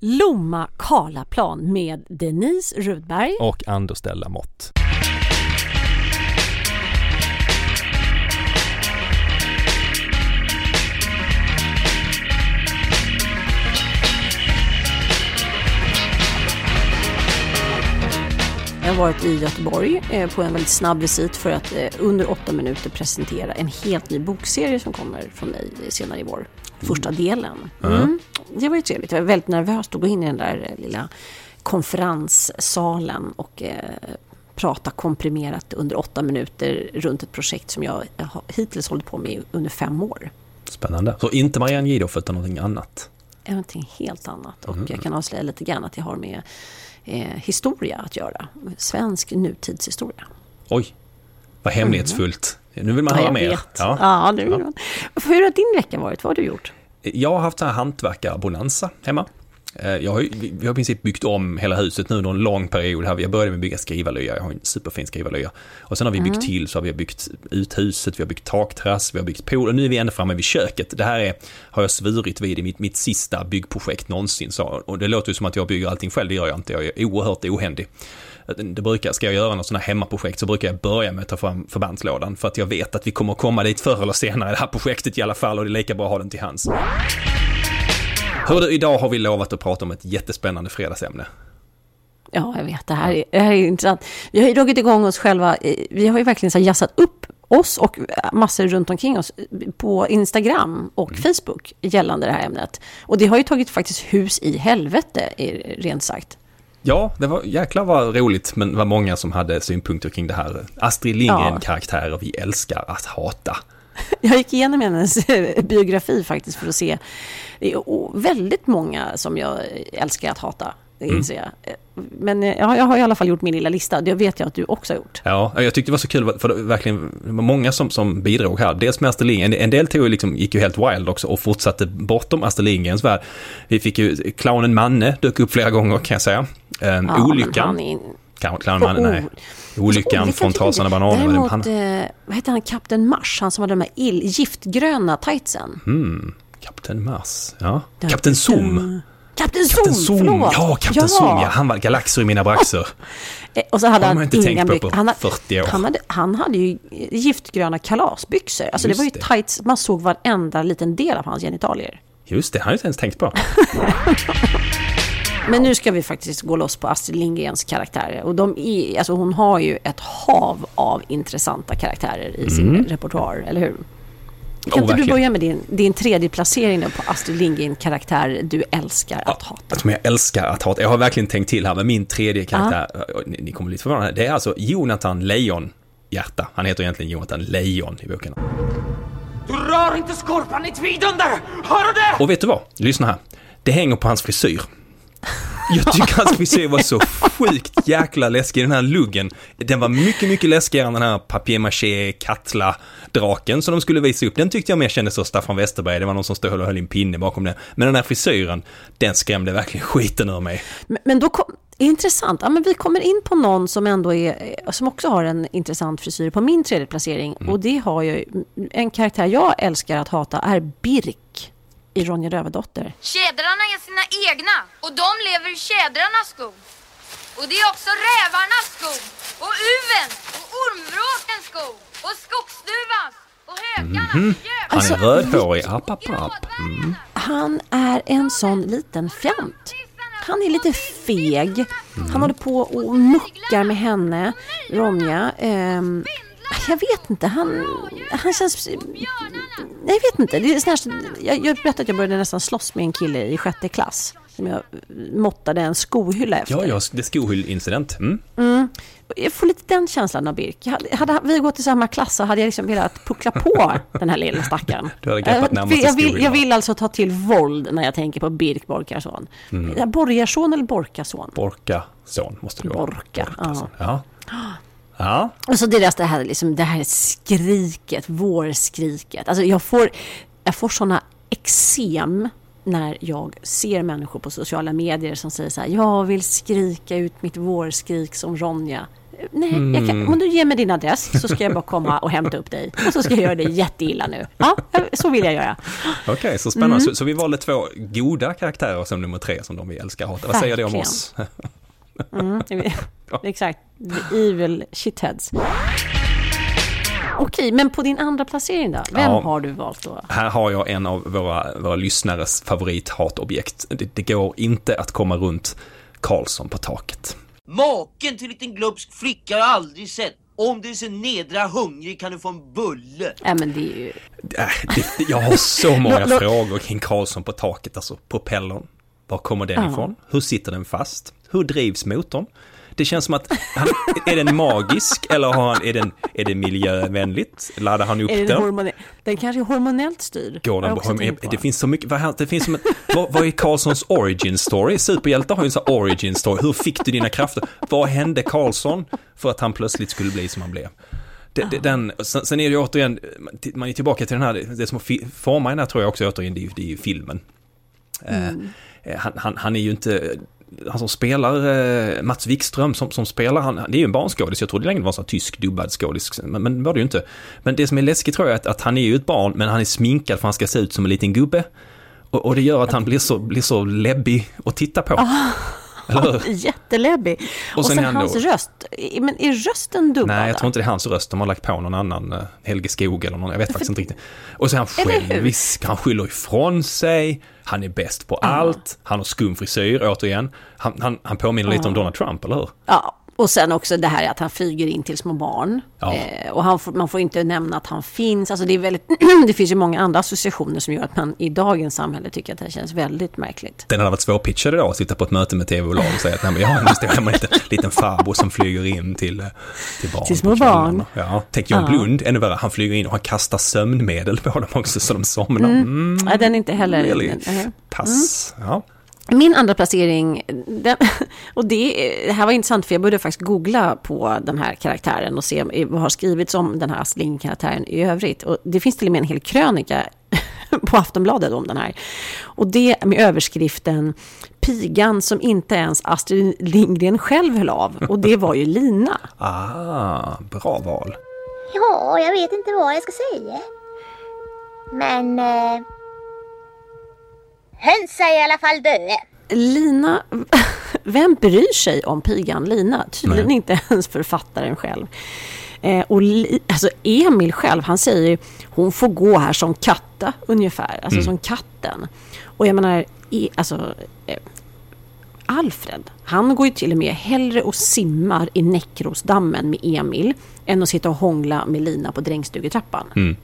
Lomma Karlaplan med Denise Rudberg. Och Anders Della Mott. Jag har varit i Göteborg eh, på en väldigt snabb visit för att eh, under åtta minuter presentera en helt ny bokserie som kommer från mig senare i vår. Första delen. Mm. Det var ju trevligt. Jag var väldigt nervös att gå in i den där eh, lilla konferenssalen och eh, prata komprimerat under åtta minuter runt ett projekt som jag har hittills hållit på med under fem år. Spännande. Så inte Marianne Gidoff utan någonting annat? Någonting helt annat. Och jag kan avslöja lite grann att jag har med eh, historia att göra. Svensk nutidshistoria. Oj, vad hemlighetsfullt. Nu vill man Ja, höra mer. vet. Ja, det vill man. Hur har din vecka varit? Vad har du gjort? Jag har haft här hantverkarbonanza hemma. Eh, Jag har, vi har i princip byggt om hela huset nu under en lång period. Här. Jag började med att bygga skrivarlya, jag har en superfin skrivarlya. Och sen har vi byggt till, så har vi byggt ut huset, vi har byggt takterrass, vi har byggt pool och nu är vi ända framme vid köket. Det här är, har jag svurit vid i mitt, mitt sista byggprojekt någonsin. Så, och det låter ju som att jag bygger allting själv, det gör jag inte. Jag är oerhört ohändig. Det brukar, ska jag göra något sådana här hemmaprojekt så brukar jag börja med att ta fram förbandslådan för att jag vet att vi kommer komma dit förr eller senare i det här projektet i alla fall och det är lika bra att ha den till hands. Hör du, idag har vi lovat att prata om ett jättespännande fredagsämne. Ja, jag vet. Det här är, det här är intressant. Vi har ju dragit igång oss själva. Vi har ju verkligen så jazzat upp oss och massor runt omkring oss på Instagram och Facebook gällande det här ämnet. Och det har ju tagit faktiskt hus i helvete, rent sagt. Ja, det var jäklar vad roligt, men det var många som hade synpunkter kring det här. Astrid Lindgren-karaktärer vi älskar att hata. Jag gick igenom hennes eh, biografi faktiskt för att se. Det är väldigt många som jag älskar att hata, det inser jag. Eh, Men eh, ja, jag har i alla fall gjort min lilla lista. Det vet jag att du också har gjort. Ja, jag tyckte det var så kul, för det var verkligen det var många som, som bidrog här. Dels med Astrid Lindgren, en del tog liksom, gick ju helt wild också och fortsatte bortom Astrid Lindgrens värld. Vi fick ju, clownen Manne dök upp flera gånger kan jag säga. Um, Ja, olyckan, han är- Clown- clownen Manne, nej. Olyckan från. Trasan och bananer. Däremot, Han, eh, vad heter han, Kapten Mars, han som hade de här ill, giftgröna tightsen. mm, Kapten Mars, ja. Kapten Zoom. Kapten Zoom, Zoom, förlåt! ja, Kapten Zoom, ja. Han var galaxer i mina braxer. Eh, Och så hade han man inte tänkt på på han, hade- 40 år. Han hade, han hade ju giftgröna kalasbyxor. Alltså det Just var ju det. tights, man såg varenda liten del av hans genitalier. Just det, han har jag inte ens tänkt på. Men nu ska vi faktiskt gå loss på Astrid Lindgrens karaktärer. Och de är, alltså hon har ju ett hav av intressanta karaktärer i sin repertoar, eller hur? Kan inte du börja med din, din tredje placering på Astrid Lindgren-karaktär du älskar att hata? Som jag älskar att hata. Jag har verkligen tänkt till här med min tredje karaktär. Ni, ni kommer lite förvånade. Det är alltså Jonathan Lejon Hjärta. Han heter egentligen Jonathan Lejon i boken. Du rör inte skorpan i tvidunder! Hör du det? Och vet du vad? Lyssna här. Det hänger på hans frisyr. Jag tycker hans frisyr var så sjukt jäkla läskig. Den här luggen, den var mycket, mycket läskigare än den här papier-maché Katla-draken som de skulle visa upp. Den tyckte jag mer kändes som Staffan Westerberg. Det var någon som stod och höll en pinne bakom den. Men den här frisyren, den skrämde verkligen skiten ur mig. Men, men då kom, intressant. Ja, men vi kommer in på någon som ändå är, eh, som också har en intressant frisyr på min tredje placering. Mm. Och det har ju, en karaktär jag älskar att hata är Birk i Ronja Rövardotter. Tjädrarna är sina egna och de lever i tjädrarnas skog. Och det är också rävarnas skog och uvens och ormvråkens skog och skogsduvans Och högarna, Han Alltså, är rödhårig, app, app, app. Mm. Han är en sån liten fjant. Han är lite feg. Han håller på och muckar med henne, Ronja. Ehm, jag vet inte, han, han känns... Jag vet inte. Det är sån här, jag, jag berättade att jag började nästan slåss med en kille i sjätte klass. Som jag måttade en skohylla efter. Ja, ja, det är skohyllincident. Mm. Jag får lite den känslan av Birk. Jag hade, hade vi gått i samma klass så hade jag liksom velat puckla på den här lilla stackaren. Du hade greppat Jag- närmaste jag, vill, jag vill alltså ta till våld när jag tänker på Birk Borkarson. Mm. Borgarson eller Borkason? Borka son måste det vara. Borka, son. Ja. Ja, Och så deras det här, liksom, det här skriket, vårskriket. Alltså jag får, jag får såna eksem när jag ser människor på sociala medier som säger så här, jag vill skrika ut mitt vårskrik som Ronja. Nej, jag kan, om du ger mig din adress så ska jag bara komma och hämta upp dig. Och så ska jag göra dig jätteilla nu. Ja, så vill jag göra. okej, så spännande. Mm. Så, så vi valde två goda karaktärer som nummer tre som de vi älskar hata. Vad säger det om oss? Mm, exakt. The evil shitheads. Okej, men på din andra placering då? Vem Ja. har du valt då? Här har jag en av våra, våra lyssnares favorithatobjekt. Det, det går inte att komma runt Karlsson på taket. Maken till liten glupsk flicka har jag aldrig sett. Om du är så nedra hungrig kan du få en bulle. Ja, men det är ju... Äh, det, jag har så många frågor kring Karlsson på taket, alltså propellern. Var kommer den Ja. ifrån? Hur sitter den fast? Hur drivs motorn? Det känns som att, han, är den magisk eller har han, är, den, är det miljövänligt? Laddar han upp Är den, den? hormone- den kanske är hormonellt styrd. Går den på. det finns så mycket, vad, det finns som ett, vad, vad är Karlssons origin story? Superhjältar har ju en sån origin story. Hur fick du dina krafter? Vad hände Karlsson för att han plötsligt skulle bli som han blev? Det, det, den, sen, sen är det återigen, man är tillbaka till den här, det som formar den här tror jag också återigen, det är ju- det är ju filmen. Mm. Han, han, han är ju inte, han som spelar, eh, Mats Wikström som, som spelar, han, det är ju en barnskådis, jag trodde länge det var en sån här tysk dubbad skådis, men, men det var det ju inte. Men det som är läskigt tror jag är att, att han är ju ett barn, men han är sminkad för att han ska se ut som en liten gubbe. Och, och det gör att han blir så, blir så läbbig att titta på. Ah. Jätteläbbig. Och, sen sen, är han då- hans röst. Men är rösten dubbad? Nej, jag tror inte det är hans röst. De har lagt på någon annan, eh, Helge Skog eller någon, jag vet faktiskt inte riktigt. Och är han självisk, han skyller ifrån sig, han är bäst på allt, han har skum frisyr återigen. Han, han, han påminner lite om Donald Trump, eller hur? Ja, och sen också det här att han flyger in till små barn. Ja. Eh, och får, man får inte nämna att han finns. Alltså det, är väldigt, det finns ju många andra associationer som gör att man i dagens samhälle tycker att det här känns väldigt märkligt. Den hade varit svårpitchad idag, att sitta på ett möte med tv-bolag och säga att nej, men jag har en liten, liten farbror som flyger in till, eh, till barn. Till små barn. Ja, tänk John Ja. Blund, ännu värre, han flyger in och han kastar sömnmedel på dem också så de somnar. Mm. Nej, den är inte heller... Really? nej. Pass. Ja. Min andra placering, den, och det, det här var intressant för jag började faktiskt googla på den här karaktären och se vad har skrivits om den här Astrid Lindgren-karaktären i övrigt. Och det finns till och med en hel krönika på Aftonbladet om den här. Och det med överskriften Pigan som inte ens Astrid Lindgren själv höll av. Och det var ju Lina. Ah, bra val. Ja, jag vet inte vad jag ska säga. Men... Eh, höns är i alla fall döda. Lina, vem bryr sig om pigan Lina? Tydligen Nej. inte ens författaren själv. Eh, och li, alltså Emil själv, han säger ju hon får gå här som katta ungefär, alltså som katten. Och jag menar, i, alltså eh, Alfred, han går ju till och med hellre och simmar i Näckrosdammen med Emil än att sitta och hångla med Lina på drängstugetrappan.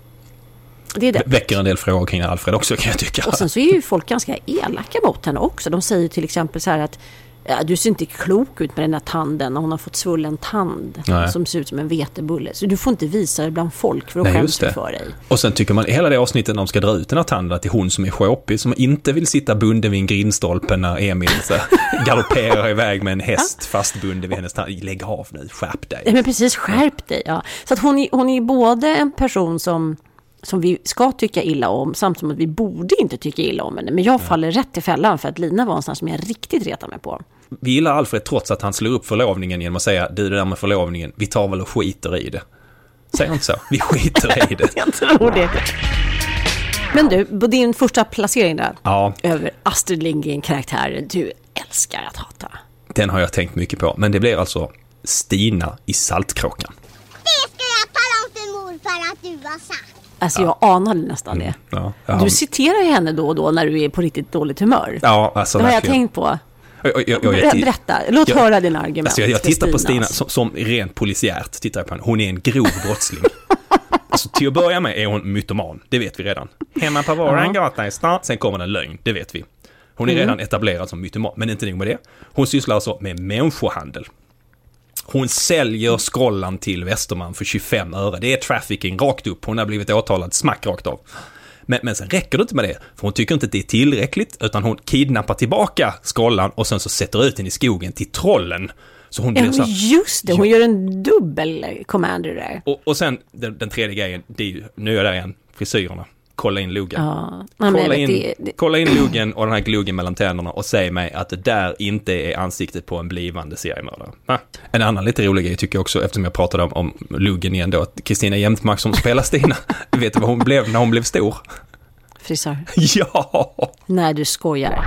Det är det. Väcker en del frågor kring Alfred också kan jag tycka. Och sen så är ju folk ganska elaka mot henne också. De säger till exempel så här att ja, du ser inte klok ut med den där tanden och hon har fått svullen tand Nej. som ser ut som en vetebulle. Så du får inte visa det bland folk för då skäms du för dig. Och sen tycker man hela det avsnittet när de ska dra ut den här tanden att det är hon som är sjåpig, som inte vill sitta bunden vid en grindstolpe när Emil galopperar iväg med en häst fastbunden vid hennes tand. Lägg av nu, skärp dig. Nej men precis, skärp dig. Ja. Så att hon, är, hon är både en person som, som vi ska tycka illa om samt som att vi borde inte tycka illa om henne. Men jag faller rätt i fällan för att Lina var en sån som jag riktigt retar mig på. Vi gillar Alfred trots att han slår upp förlovningen genom att säga du det där med förlovningen, vi tar väl och skiter i det. Han inte så? Vi skiter i det. Jag tror det. Men du, på din första placering där. Ja, över Astrid Lindgren-karaktären du älskar att hata. den har jag tänkt mycket på. Men det blir alltså Stina i Saltkråkan. Det ska jag tala om för morfar att du har sagt. Alltså jag anade nästan det. Ja, ja. Du citerar ju henne då och då när du är på riktigt dåligt humör. ja alltså det har jag tänkt på. Jag, jag, jag, jag, Ber- Berätta, låt jag- höra dina argument. Alltså jag, jag tittar på Stina som, som rent polisiärt, tittar jag på henne. Hon är en grov brottsling. Alltså till att börja med är hon mytoman, det vet vi redan. Hemma på våran gata i stan, sen kommer en lögn, det vet vi. Hon är redan etablerad som mytoman, men inte nog med det. Hon sysslar alltså med människohandel. Hon säljer Skrollan till Västerman för 25 öre. Det är trafficking rakt upp. Hon har blivit åtalad smack rakt av. Men, men sen räcker det inte med det, för hon tycker inte att det är tillräckligt, utan hon kidnappar tillbaka Skrollan och sen så sätter ut den i skogen till trollen. Så hon Ja, blir så här, just det, hon gör en dubbel commander där. och, och sen den, den tredje grejen, det är ju, nu är jag där igen, frisyrerna. Kolla in luggen. Ja, kolla, in, det, det, kolla in luggen och den här gluggen mellan tänderna och säg mig att det där inte är ansiktet på en blivande seriemördare. Va? En annan lite rolig grej tycker jag också, eftersom jag pratade om, om luggen igen då, att Kristina Jämtmark som spelar Stina, vet du vad hon blev när hon blev stor? frisör. Ja! Nej, du skojar.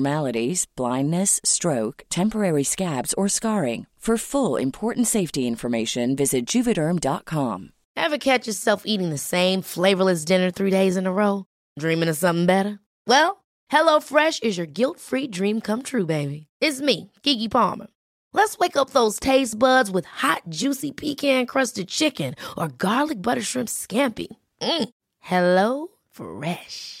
blindness, stroke, temporary scabs, or scarring. For full important safety information, visit juvederm.com. Ever catch yourself eating the same flavorless dinner three days in a row? Dreaming of something better? Well, HelloFresh is your guilt-free dream come true, baby. It's me, Kiki Palmer. Let's wake up those taste buds with hot, juicy pecan-crusted chicken or garlic butter shrimp scampi. Mm. Hello Fresh.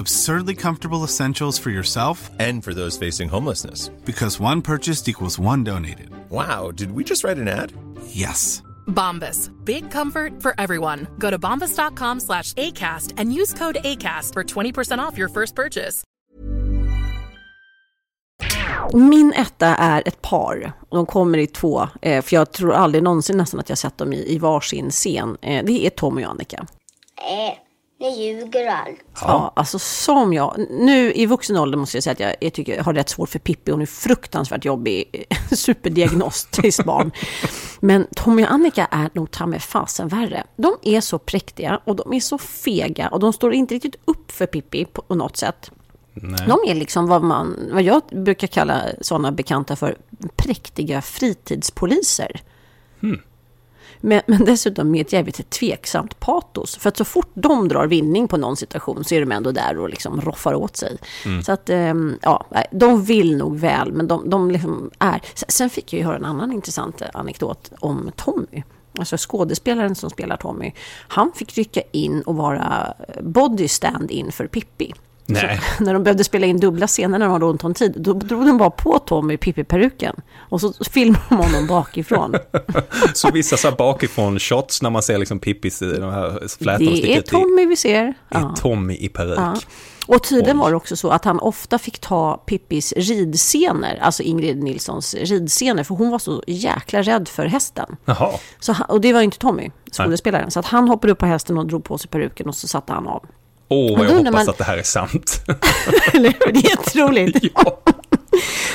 Absurdly comfortable essentials for yourself And for those facing homelessness. because one purchased equals one donated. Wow, did we just write an ad? Yes. Bombas. Big comfort for everyone. Go to bombas.com slash ACAST and use code ACAST for 20% off your first purchase. Min etta är ett par. De kommer i två, eh, för jag tror aldrig någonsin nästan att jag sett dem i, i varsin scen. Eh, Det är Tom och Annika. Nej, ni ljuger allt. Ja. alltså som jag. Nu i vuxen ålder måste jag säga att jag, jag tycker jag har rätt svårt för Pippi. Hon är fruktansvärt jobbig, superdiagnostiskt barn. Men Tommy och Annika är nog ta med fasen värre. De är så präktiga och de är så fega och de står inte riktigt upp för Pippi på något sätt. De är liksom vad, man, vad jag brukar kalla sådana bekanta för präktiga fritidspoliser. Men, men dessutom med ett jävligt tveksamt patos. För att så fort de drar vinning på någon situation så är de ändå där och liksom roffar åt sig. Så att, ehm, ja, de vill nog väl, men de, de liksom är... Sen fick jag ju höra en annan intressant anekdot om Tommy. Alltså skådespelaren som spelar Tommy. Han fick rycka in och vara body stand-in för Pippi. Nej. Så, när de behövde spela in dubbla scener när de hade ont om tid, då drog de bara på Tommy Pippi-peruken. Och så filmade de honom bakifrån. Så vissa så här bakifrån shots när man ser liksom Pippis, de här flätorna Det är. Tommy vi ser. Det Ja. är Tommy i peruk. Ja. Och tydligen var det också så att han ofta fick ta Pippis ridscener, alltså Ingrid Nilssons ridscener, för hon var så jäkla rädd för hästen. Jaha. Så och det var inte Tommy, skådespelaren. Så att han hoppade upp på hästen och drog på sig peruken och så satte han av. Åh, Men vad jag hoppas man- att det här är sant. Eller? Det är jätteroligt. ja.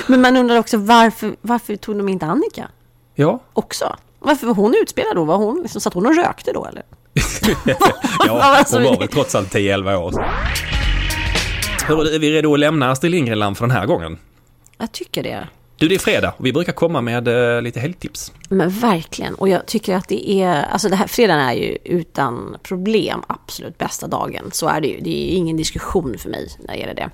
Men man undrar också varför, varför tog de inte Annika Ja. också? Varför var hon utspelad då? Var hon, liksom, satt hon och rökte då eller? ja, Alltså, hon var väl trots allt 10-11 år. Hur, är vi redo att lämna Astrid Lindgren-land för den här gången? Jag tycker det. Du, det är fredag och vi brukar komma med eh, lite helgtips. Men verkligen. Och jag tycker att det är, alltså det här fredagen är ju utan problem absolut bästa dagen. Så är det ju. Det är ingen diskussion för mig när det gäller det.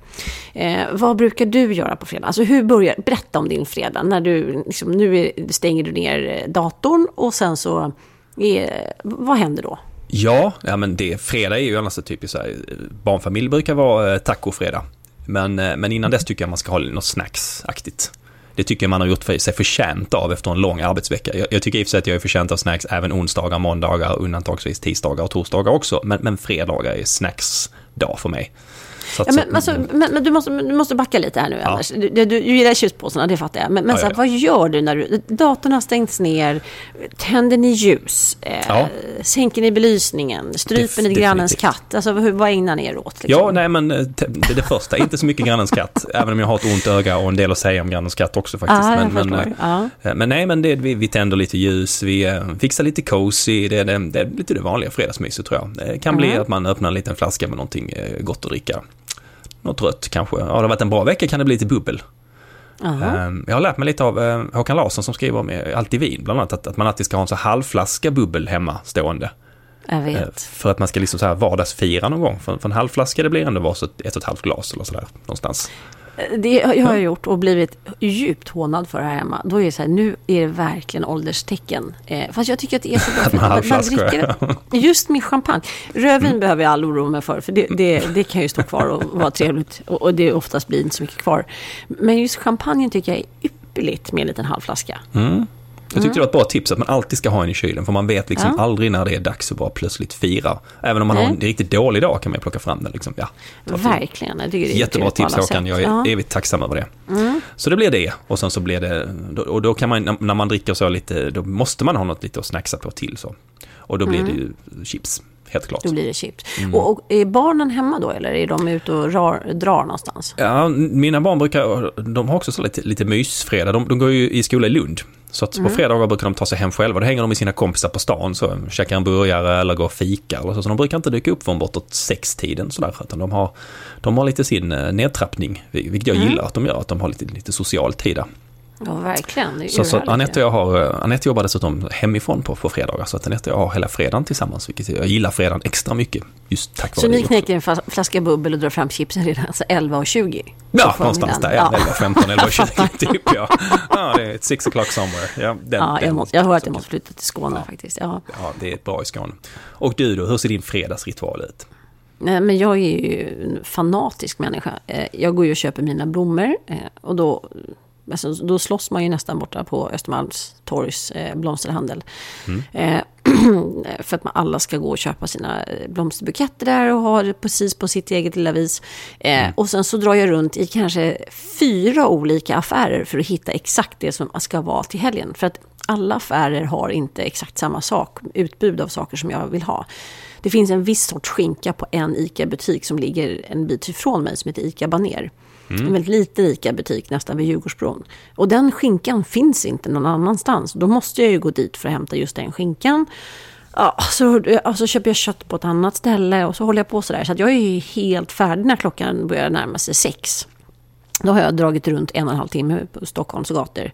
Eh, vad brukar du göra på fredag? Alltså hur börjar, berätta om din fredag. När du, liksom, nu stänger du ner datorn och sen så, är, vad händer då? Ja, ja men det, fredag är ju annars typiskt så här, barnfamilj brukar vara eh, tacofredag. Men, eh, men innan dess tycker jag man ska ha något snacksaktigt. Det tycker jag man har gjort för sig förtjänt av efter en lång arbetsvecka. Jag, jag tycker i och för sig att jag är förtjänt av snacks även onsdagar, måndagar, undantagsvis tisdagar och torsdagar också. Men, men fredagar är snacksdag för mig. Ja, men, alltså, men, men, du, måste, du måste backa lite här nu, ja. Anders. Du, du, du gillar chipspåsarna, det fattar jag. Men, men ja, så här, vad gör du när du, datorn har stängts ner? Tänder ni ljus? Eh. Sänker ni belysningen? Stryper ni grannens katt? Alltså, hur, vad ägnar ni er åt? Liksom? Ja, nej men eh, det, det första, inte så mycket grannens katt. även om jag har ett ont öga och en del att säga om grannens katt också faktiskt. Ah, men, men, ja. men nej, men det, vi, vi tänder lite ljus, vi fixar lite cozy. Det, det, det är lite det vanliga fredagsmyset tror jag. Det kan bli att man öppnar en liten flaska med någonting gott att dricka något rött kanske. Ja, det har varit en bra vecka kan det bli lite bubbel. Aha. Jag har lärt mig lite av eh, Håkan Larsson som skriver om Alltid vin, bland annat att, att man alltid ska ha en så halvflaska bubbel hemma stående. Jag vet. För att man ska liksom så här vardagsfira någon gång. För, för en halvflaska det blir ändå var så ett, ett och ett halvt glas eller sådär någonstans. Det har jag gjort och blivit djupt hånad för här hemma. Då är det så här, nu är det verkligen ålderstecken. Eh, fast jag tycker att det är så bra. Att man dricker det. Just med champagne. Rödvin mm. behöver jag all oro mig för. För det, det, det, kan ju stå kvar och vara trevligt. Och, och det oftast blir inte så mycket kvar. Men just champagne tycker jag är ypperligt med en liten halvflaska. Mm. Jag tyckte det var ett bra tips att man alltid ska ha en i kylen för man vet liksom ja. aldrig när det är dags att bara plötsligt fira. Även om man Nej. har en riktigt dålig dag kan man plocka fram den. Liksom. Ja, Verkligen, jag tycker det är Jättebra tips Håkan, jag är ja. evigt tacksam över det. Mm. Så det blir det och sen så blir det, och då kan man, när man dricker så lite, då måste man ha något lite att snacksa på till så. Och då blir mm. det ju chips helt klart. Då blir det chips. Mm. Och, och, är barnen hemma då eller är de ute och rar, drar någonstans? Ja, mina barn brukar, de har också så lite, lite mysfredag. De, de går ju i skola i Lund. Så att mm. på fredagar brukar de ta sig hem själva. Då hänger de med sina kompisar på stan, så käkar en burgare eller går och fika. Eller så. så de brukar inte dyka upp från bortåt sextiden sådär. Utan de har, de har lite sin eh, nedtrappning, vilket jag mm. gillar att de gör. Att de har lite, lite social tid där. Ja, verkligen. Så, så Anette, och jag har, Anette jobbar dessutom hemifrån på, på fredagar. Så att Anette och jag har hela fredagen tillsammans. Vilket jag gillar fredagen extra mycket. Just tack så ni knäcker en flaska bubbel och drar fram chipsen redan alltså 11 och 20? Ja, någonstans där. Ja. 11, 15, 11 och 20 typ. Ja. ja, det är ett six o'clock somewhere. Ja, den, ja, jag, måste, jag har hört att jag måste flytta till Skåne ja. faktiskt. Ja. ja, det är bra i Skåne. Och du då, hur ser din fredagsritual ut? Nej, men jag är ju en fanatisk människa. Eh, jag går ju och köper mina blommor eh, och då Alltså, då slåss man ju nästan borta på Östermalmstorgs eh, blomsterhandel. Mm. Eh, för att man alla ska gå och köpa sina eh, blomsterbuketter där och ha det precis på sitt eget lilla vis. Eh, mm. Och sen så drar jag runt i kanske fyra olika affärer för att hitta exakt det som ska vara till helgen. För att alla affärer har inte exakt samma sak, utbud av saker som jag vill ha. Det finns en viss sorts skinka på en ICA-butik som ligger en bit ifrån mig som heter ICA Baner. Mm. En väldigt liten ICA-butik nästan vid Djurgårdsbron. Och den skinkan finns inte någon annanstans. Då måste jag ju gå dit för att hämta just den skinkan. Ja, så, så köper jag kött på ett annat ställe och så håller jag på sådär. Så jag är ju helt färdig när klockan börjar närma sig sex. Då har jag dragit runt en och en halv timme på Stockholms gator.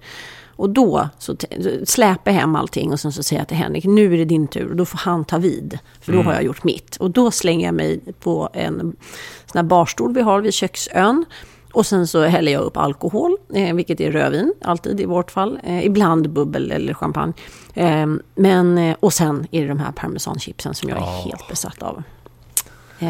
Och då så släpar jag hem allting och sen så säger jag till Henrik, nu är det din tur. Och då får han ta vid, för då mm. har jag gjort mitt. Och då slänger jag mig på en sån här barstol vi har vid köksön. Och sen så häller jag upp alkohol, eh, vilket är rödvin, alltid i vårt fall. Eh, ibland bubbel eller champagne. Eh, men, och sen är det de här parmesanchipsen som jag är oh. helt besatt av. Eh,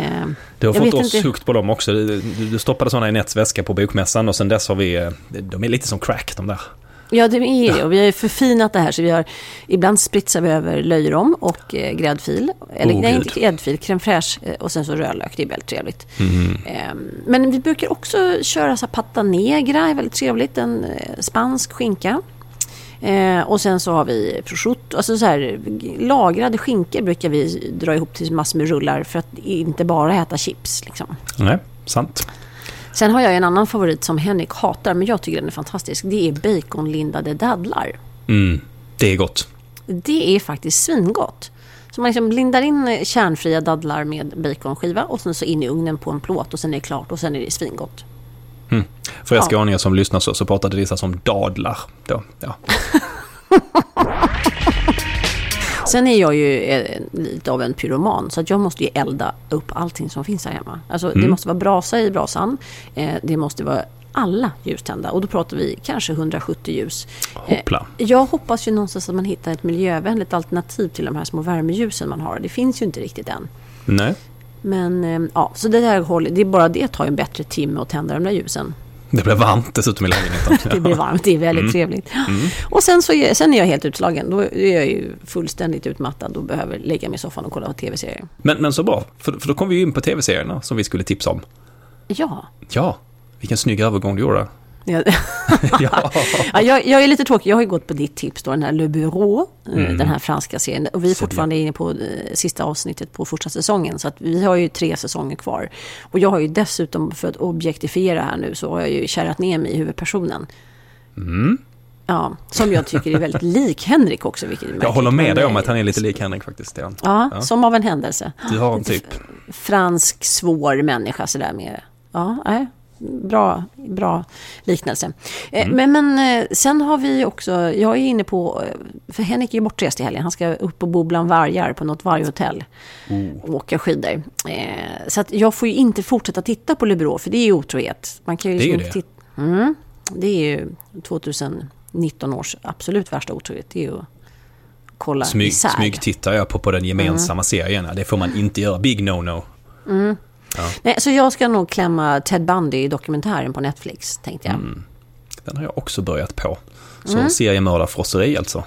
du har fått oss inte. på dem också. Du, du stoppade sådana i Nets väska på bokmässan och sen dess har vi... Eh, de är lite som crack de där. Ja, det är det. Och vi har förfinat det här. Så vi har, ibland spritsar vi över löjrom och eh, gräddfil. Eller oh, nej, Gud. inte gräddfil, crème fraîche eh, och sen så rödlök. Det är väldigt trevligt. Mm. Eh, men vi brukar också köra så pata negra, är väldigt trevligt. En eh, spansk skinka. Eh, och sen så har vi prosciutto, alltså så här, lagrade skinkor brukar vi dra ihop till massor med rullar för att inte bara äta chips. Liksom. Nej, sant. Sen har jag en annan favorit som Henrik hatar, men jag tycker den är fantastisk. Det är baconlindade dadlar. Mm, det är gott. Det är faktiskt svingott. Så man liksom lindar in kärnfria dadlar med baconskiva och sen så in i ugnen på en plåt och sen är det klart och sen är det svingott. Mm. För er Ja. skåningar som lyssnar så, så pratade Lisa som dadlar. Då. Ja. Sen är jag ju eh, lite av en pyroman så att jag måste ju elda upp allting som finns här hemma. Alltså det Mm. måste vara brasa i brasan. Eh, det måste vara alla ljus tända och då pratar vi kanske 170 ljus. Hoppla. Eh, jag hoppas ju någonstans att man hittar ett miljövänligt alternativ till de här små värmeljusen man har. Det finns ju inte riktigt än. Nej, Men eh, ja, så det håller, det är bara det tar ju en bättre timme att tända de där ljusen. Det blev varmt dessutom i lägenheten. Det blir varmt, det är väldigt Mm. trevligt. Mm. Och sen, så sen är jag helt utslagen. Då är jag ju fullständigt utmattad och behöver lägga mig i soffan och kolla på tv-serier. Men, men så bra, för, för då kom vi ju in på tv-serierna som vi skulle tipsa om. Ja. Ja, vilken snygg övergång du gjorde. Ja. ja. Ja, jag, jag är lite tråkig. Jag har ju gått på ditt tips då, den här Le Bureau, eh, Mm. den här franska serien. Och vi är fortfarande inne på eh, sista avsnittet på första säsongen. Så att vi har ju tre säsonger kvar. Och jag har ju dessutom, för att objektifiera här nu, så har jag ju kärrat ner mig i huvudpersonen. Mm. Ja, som jag tycker är väldigt lik Henrik också. Vilket Jag håller med dig om att han är lite lik Henrik faktiskt. Ja, Ja, som av en händelse. Du har en typ. fransk svår människa sådär med... Ja, nej, bra, bra liknelse. Eh, Mm. Men, men eh, sen har vi också, jag är inne på, eh, för Henrik är ju bortrest i helgen, han ska upp och bo bland vargar på något varghotell och åka skidor. Så att jag får ju inte fortsätta titta på Le Bureau, för det är ju otrohet. Man kan ju Det är ju liksom det. titta- Mm, det är ju 2019 års absolut värsta otrohet, det är ju kolla Smyg, isär. smyg tittar jag på, på den gemensamma serien. Ja, Det får man inte göra. Big no-no. Mm. Ja. Nej, så jag ska nog klämma Ted Bundy i dokumentären på Netflix, tänkte jag. Mm. Den har jag också börjat på. Så Mm. seriemördarfrosseri alltså.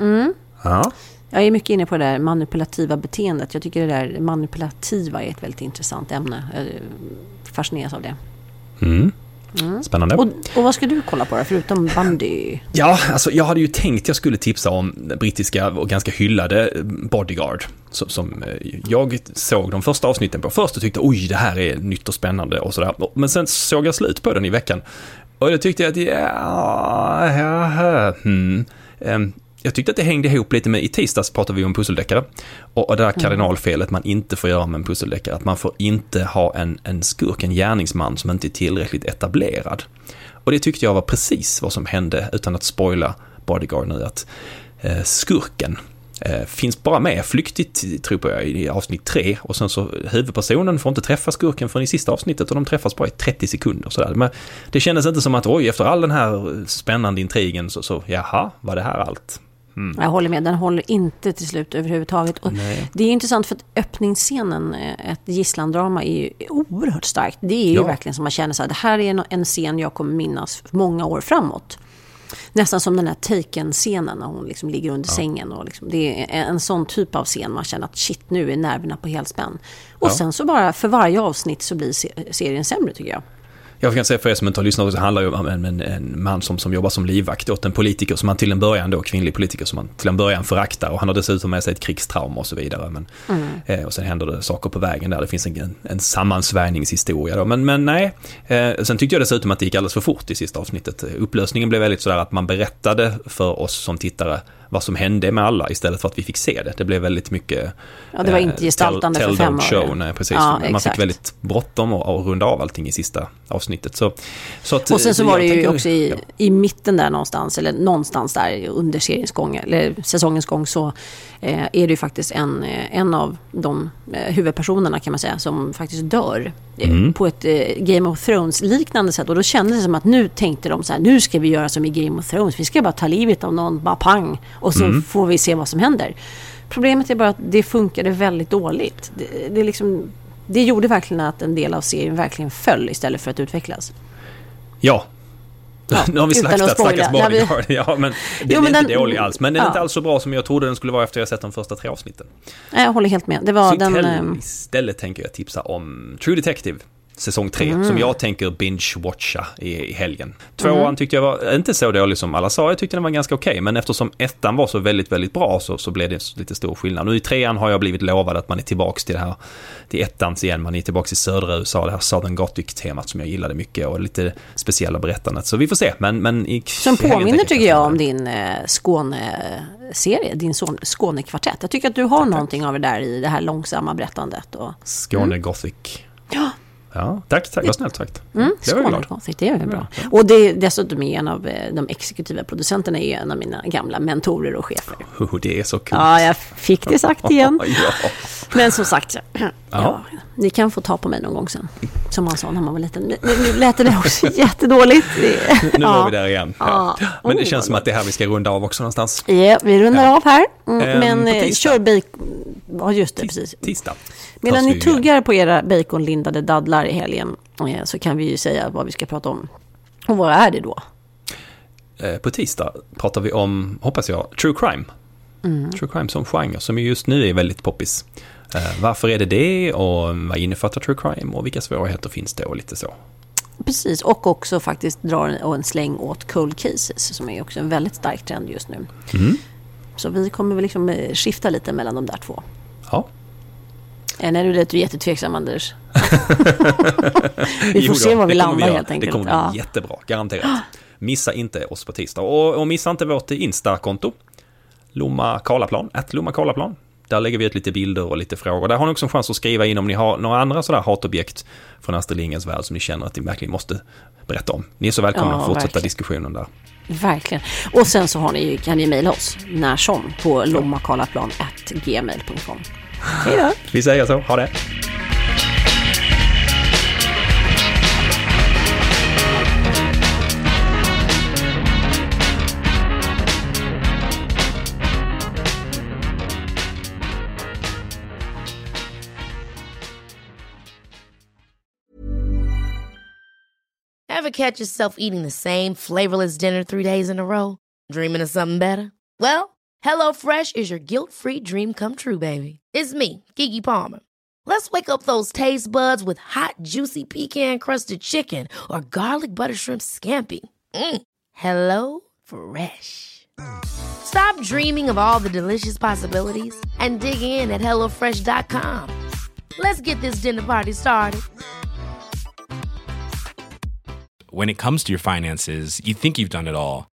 Mm. Ja. Jag är mycket inne på det där manipulativa beteendet. Jag tycker det där manipulativa är ett väldigt intressant ämne. Jag fascineras av det. Mm. Mm. Spännande. Och, och vad ska du kolla på då, förutom Bundy? Ja, alltså jag hade ju tänkt jag skulle tipsa om den brittiska och ganska hyllade Bodyguard. Som, som eh, jag såg de första avsnitten på först och tyckte oj det här är nytt och spännande och sådär. Men sen såg jag slut på den i veckan. Och då tyckte jag att ja, ja, hmm. Jag tyckte att det hängde ihop lite med, i tisdags pratade vi om pusseldeckare. Och, och det där kardinalfelet man inte får göra med en pusseldeckare, att man får inte ha en, en skurk, en gärningsman som inte är tillräckligt etablerad. Och det tyckte jag var precis vad som hände, utan att spoila Bodyguard nu, att eh, skurken eh, finns bara med flyktigt, tror jag, i avsnitt tre. Och sen så huvudpersonen får inte träffa skurken förrän i sista avsnittet och de träffas bara i 30 sekunder. Sådär. Men det kändes inte som att, oj, efter all den här spännande intrigen så, så jaha, var det här allt? Mm. Jag håller med, den håller inte till slut överhuvudtaget. Och Nej. det är intressant för att öppningsscenen, eh, ett gisslandrama, är ju oerhört starkt. Det är ju Ja. verkligen som man känner så här, det här är en- en scen jag kommer minnas många år framåt. Nästan som den här Taken-scenen när hon liksom ligger under Ja. sängen. Och liksom, det är en sån typ av scen man känner att shit, nu är nerverna på helspänn. Och Ja. sen så bara för varje avsnitt så blir se- serien sämre tycker jag. Jag kan säga för er som inte har lyssnat, så handlar det ju om en, en, en man som, som jobbar som livvakt åt en politiker som han till en början då, kvinnlig politiker som han till en början föraktar och han har dessutom med sig ett krigstrauma och så vidare. Men, Mm. eh, och sen händer det saker på vägen där, det finns en, en, en sammansvärjningshistoria då. Men, men nej, eh, sen tyckte jag dessutom att det gick alldeles för fort i sista avsnittet. Upplösningen blev väldigt sådär att man berättade för oss som tittare vad som hände med alla istället för att vi fick se det. Det blev väldigt mycket Ja, det var inte eh, gestaltande tell, för tell fem don't år. show, nej precis. Ja, man exakt. fick väldigt bråttom att att runda av allting i sista avsnittet. Så, så att, Och sen så eh, var det ju tänker- också i, ja. i mitten där någonstans, eller någonstans där under seriens gång, eller säsongens gång, så eh, är det ju faktiskt en, eh, en av de eh, huvudpersonerna kan man säga, som faktiskt dör. Mm. På ett eh, Game of Thrones-liknande sätt. Och då kändes det som att nu tänkte de så här, nu ska vi göra som i Game of Thrones. Vi ska bara ta livet av någon, bara pang. Och så Mm. får vi se vad som händer. Problemet är bara att det funkade väldigt dåligt. Det, det, liksom, det gjorde verkligen att en del av serien verkligen föll istället för att utvecklas. Ja. nu har vi slaktat stackars Nej, vi- bodyguard. Ja, men den Jo, är men inte den- dålig alls. Men den är ja. inte alls så bra som jag trodde den skulle vara efter jag sett de första tre avsnitten. Jag håller helt med. Det var så den... ehm, istället tänker jag tipsa om True Detective. Säsong tre, Mm. som jag tänker binge-watcha i, i helgen. Tvåan Mm. tyckte jag var inte så dålig som alla sa, jag tyckte den var ganska okej, men eftersom ettan var så väldigt, väldigt bra så, så blev det lite stor skillnad. Nu i trean har jag blivit lovad att man är tillbaks till det här, till ettans igen, man är tillbaks i södra USA, det här Southern Gothic-temat som jag gillade mycket och lite speciella berättandet. Så vi får se, men... men i, Som påminner tycker jag om din eh, Skåne-serie, din Skånekvartett. Jag tycker att du har någonting av det där i det här långsamma berättandet. Och, Skåne Gothic. ja, Ja, tack, tack, vad snällt sagt. mm, det var jag glad. Det är bra. Och det är dessutom en av eh, de exekutiva producenterna är en av mina gamla mentorer och chefer. Oh, det är så kul. Ja, jag fick det sagt igen. ja. Men som sagt, ja, ni kan få ta på mig någon gång sen. Som man sa när man var liten. Nu, nu lät det också jättedåligt. Nu var vi där igen. Men det känns som att det är här vi ska runda av också någonstans. Ja, vi rundar av här. Mm, Ehm, men eh, kör bacon. Ja, just det, precis. Tisdag. Medan ni tuggar på era baconlindade dadlar i helgen eh, så kan vi ju säga vad vi ska prata om. Och vad är det då? Eh, På tisdag pratar vi om, hoppas jag, true crime. Mm. True crime som genre, som just nu är väldigt poppis. Eh, Varför är det det och vad innefattar true crime och vilka svårigheter finns det och lite så. Precis, och också faktiskt dra en, släng åt cold cases som är också en väldigt stark trend just nu. Mm. Så vi kommer väl liksom skifta lite mellan de där två. Ja. Eh, Nej, du lät ju jättetveksam Anders. vi får då, se var vi landar helt enkelt. Det kommer bli ja. jättebra, garanterat. Missa inte oss på tisdag. Och, och missa inte vårt Insta-konto. Lomma Karlaplan, att Lomma Karlaplan. Där lägger vi ut lite bilder och lite frågor. Där har ni också en chans att skriva in om ni har några andra sådär hatobjekt från Astrid Lindgrens värld som ni känner att ni verkligen måste berätta om. Ni är så välkomna Ja, att fortsätta verkligen. diskussionen där. Verkligen. Och sen så har ni, kan ni mejla oss när som på lommakarlaplan.gmail.com. Hej då! Vi säger så, ha det! Ever catch yourself eating the same flavorless dinner three days in a row? Dreaming of something better? Well, HelloFresh is your guilt-free dream come true, baby. It's me, Kiki Palmer. Let's wake up those taste buds with hot, juicy pecan-crusted chicken or garlic butter shrimp scampi. Mm. Hello Fresh. Stop dreaming of all the delicious possibilities and dig in at HelloFresh.com. Let's get this dinner party started. when it comes to your finances, you think you've done it all.